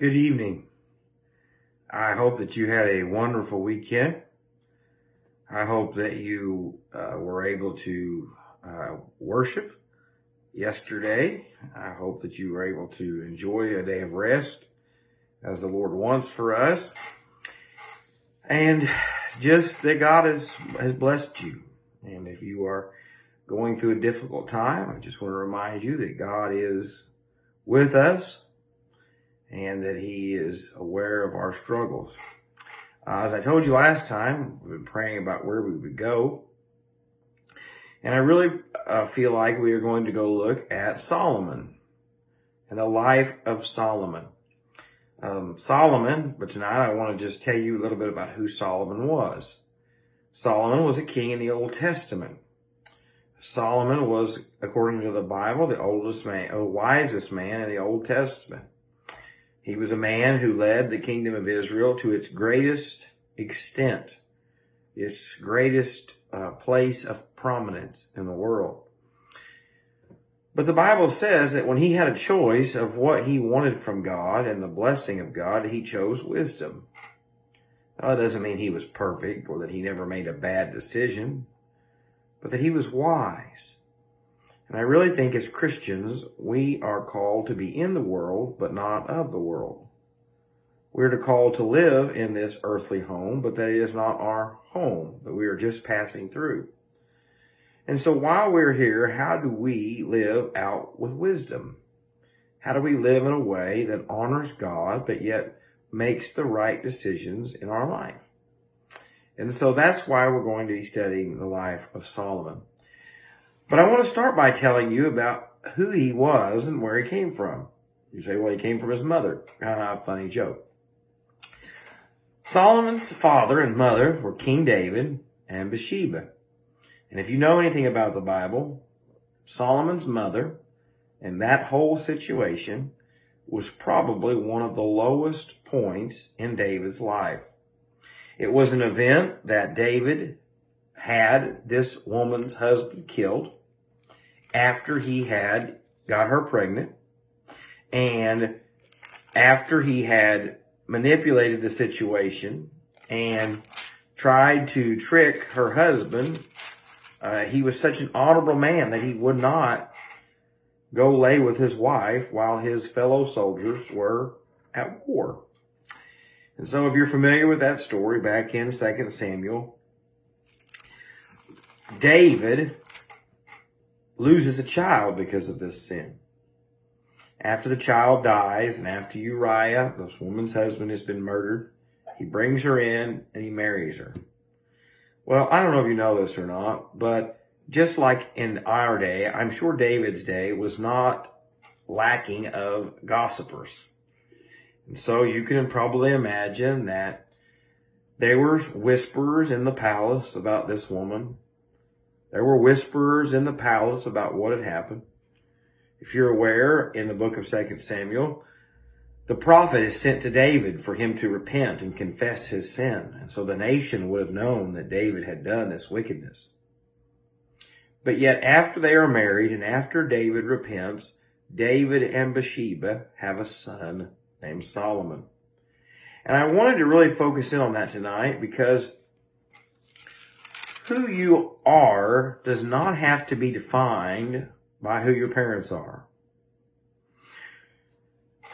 Good evening. I hope that you had a wonderful weekend. I hope that you uh, were able to uh, worship yesterday. I hope that you were able to enjoy a day of rest as the Lord wants for us. And just that God has, has blessed you. And if you are going through a difficult time, I just want to remind you that God is with us and that he is aware of our struggles. Uh, as I told you last time, we've been praying about where we would go. And I really uh, feel like we are going to go look at Solomon and the life of Solomon. Um, Solomon, but tonight I want to just tell you a little bit about who Solomon was. Solomon was a king in the Old Testament. Solomon was, according to the Bible, the oldest man, the wisest man in the Old Testament. He was a man who led the kingdom of Israel to its greatest extent, its greatest uh, place of prominence in the world. But the Bible says that when he had a choice of what he wanted from God and the blessing of God, he chose wisdom. Now, that doesn't mean he was perfect or that he never made a bad decision, but that he was wise. And I really think as Christians, we are called to be in the world, but not of the world. We're to call to live in this earthly home, but that it is not our home, that we are just passing through. And so while we're here, how do we live out with wisdom? How do we live in a way that honors God, but yet makes the right decisions in our life? And so that's why we're going to be studying the life of Solomon. But I want to start by telling you about who he was and where he came from. You say, well, he came from his mother. Ah, funny joke. Solomon's father and mother were King David and Bathsheba. And if you know anything about the Bible, Solomon's mother and that whole situation was probably one of the lowest points in David's life. It was an event that David had this woman's husband killed after he had got her pregnant and after he had manipulated the situation and tried to trick her husband, uh, he was such an honorable man that he would not go lay with his wife while his fellow soldiers were at war. And so if you're familiar with that story back in 2 Samuel, David loses a child because of this sin. After the child dies and after Uriah, this woman's husband, has been murdered, he brings her in and he marries her. Well, I don't know if you know this or not, but just like in our day, I'm sure David's day was not lacking of gossipers. And so you can probably imagine that there were whisperers in the palace about this woman there were whisperers in the palace about what had happened. If you're aware, in the book of 2 Samuel, the prophet is sent to David for him to repent and confess his sin. And so the nation would have known that David had done this wickedness. But yet after they are married and after David repents, David and Bathsheba have a son named Solomon. And I wanted to really focus in on that tonight because who you are does not have to be defined by who your parents are.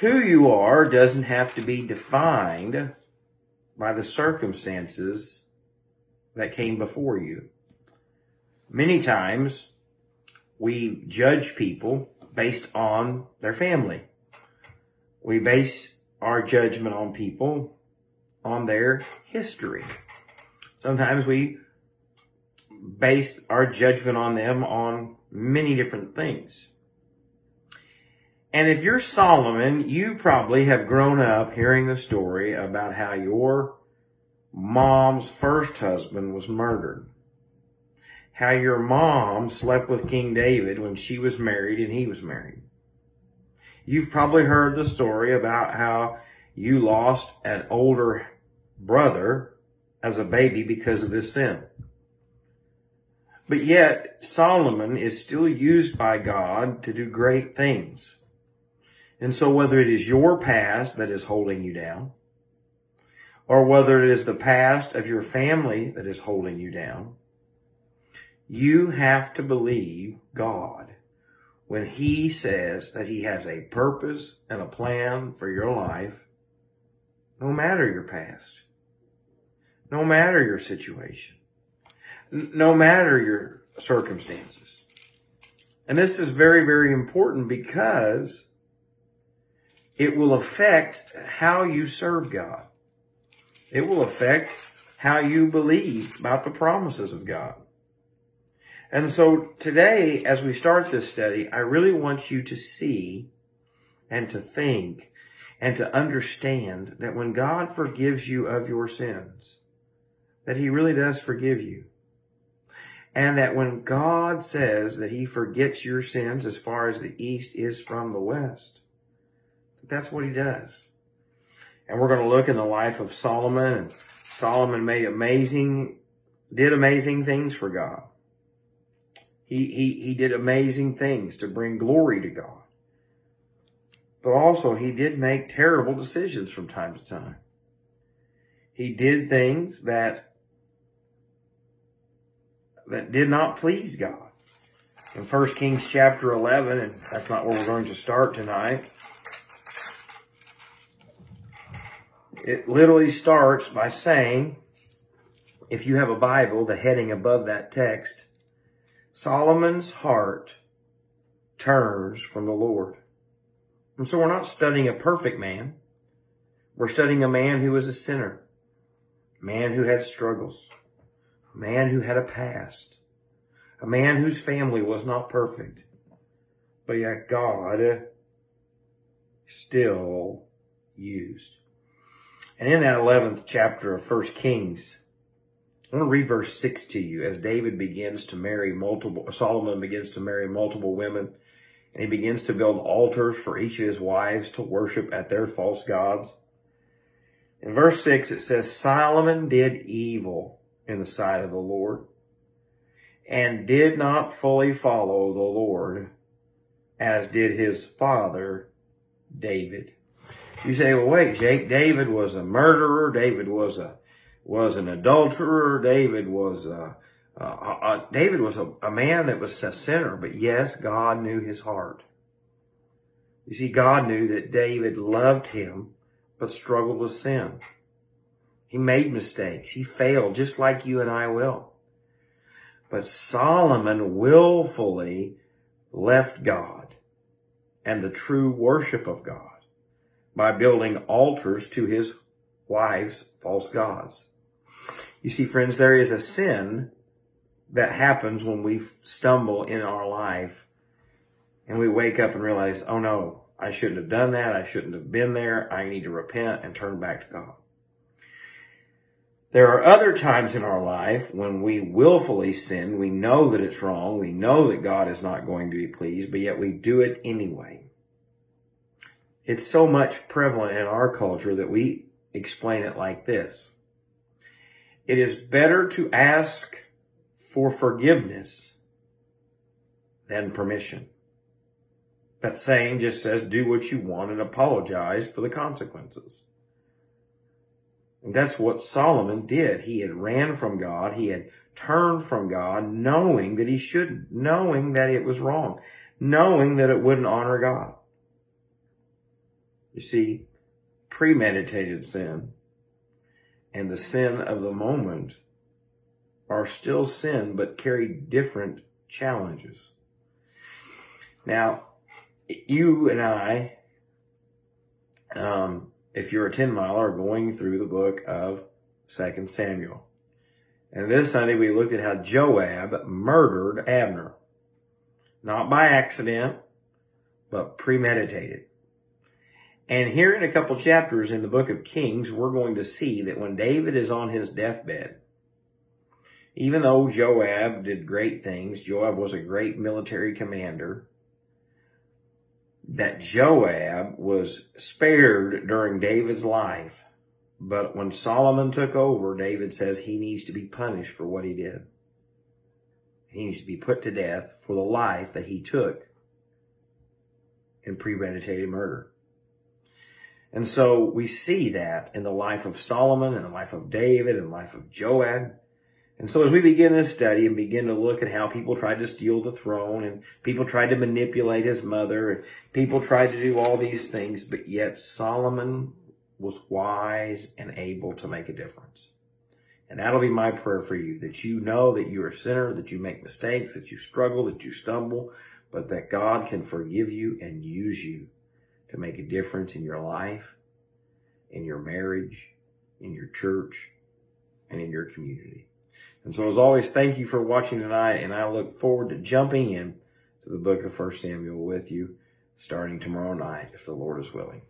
Who you are doesn't have to be defined by the circumstances that came before you. Many times we judge people based on their family. We base our judgment on people on their history. Sometimes we base our judgment on them on many different things. And if you're Solomon, you probably have grown up hearing the story about how your mom's first husband was murdered. How your mom slept with King David when she was married and he was married. You've probably heard the story about how you lost an older brother as a baby because of this sin. But yet, Solomon is still used by God to do great things. And so whether it is your past that is holding you down, or whether it is the past of your family that is holding you down, you have to believe God when He says that He has a purpose and a plan for your life, no matter your past, no matter your situation, no matter your circumstances. And this is very, very important because it will affect how you serve God. It will affect how you believe about the promises of God. And so today, as we start this study, I really want you to see and to think and to understand that when God forgives you of your sins, that he really does forgive you. And that when God says that he forgets your sins as far as the east is from the west, that's what he does. And we're going to look in the life of Solomon and Solomon made amazing, did amazing things for God. He, he, he did amazing things to bring glory to God. But also he did make terrible decisions from time to time. He did things that, that did not please God. In 1 Kings chapter 11, and that's not where we're going to start tonight, it literally starts by saying, if you have a Bible, the heading above that text, Solomon's heart turns from the Lord. And so we're not studying a perfect man. We're studying a man who was a sinner, a man who had struggles, a man who had a past, a man whose family was not perfect, but yet God still used. And in that 11th chapter of 1 Kings, I want to read verse 6 to you as David begins to marry multiple, Solomon begins to marry multiple women, and he begins to build altars for each of his wives to worship at their false gods. In verse 6 it says, Solomon did evil in the sight of the Lord and did not fully follow the Lord as did his father David. You say, well, wait, Jake, David was a murderer. David was a, was an adulterer. David was a, David was a, a man that was a sinner, but yes, God knew his heart. You see, God knew that David loved him, but struggled with sin. He made mistakes. He failed just like you and I will. But Solomon willfully left God and the true worship of God by building altars to his wife's false gods. You see, friends, there is a sin that happens when we stumble in our life and we wake up and realize, oh no, I shouldn't have done that. I shouldn't have been there. I need to repent and turn back to God. There are other times in our life when we willfully sin. We know that it's wrong. We know that God is not going to be pleased, but yet we do it anyway. It's so much prevalent in our culture that we explain it like this. It is better to ask for forgiveness than permission. That saying just says do what you want and apologize for the consequences. And that's what Solomon did. He had ran from God. He had turned from God knowing that he shouldn't, knowing that it was wrong, knowing that it wouldn't honor God. You see, premeditated sin and the sin of the moment are still sin, but carry different challenges. Now, you and I, um, if you're a 10 miler, going through the book of 2 Samuel. And this Sunday we looked at how Joab murdered Abner. Not by accident, but premeditated. And here in a couple chapters in the book of Kings, we're going to see that when David is on his deathbed, even though Joab did great things, Joab was a great military commander, that Joab was spared during David's life. But when Solomon took over, David says he needs to be punished for what he did. He needs to be put to death for the life that he took in premeditated murder. And so we see that in the life of Solomon, in the life of David, in the life of Joab. And so as we begin this study and begin to look at how people tried to steal the throne and people tried to manipulate his mother and people tried to do all these things, but yet Solomon was wise and able to make a difference. And that'll be my prayer for you, that you know that you're a sinner, that you make mistakes, that you struggle, that you stumble, but that God can forgive you and use you to make a difference in your life, in your marriage, in your church, and in your community. And so as always, thank you for watching tonight, and I look forward to jumping in to the book of 1 Samuel with you starting tomorrow night, if the Lord is willing.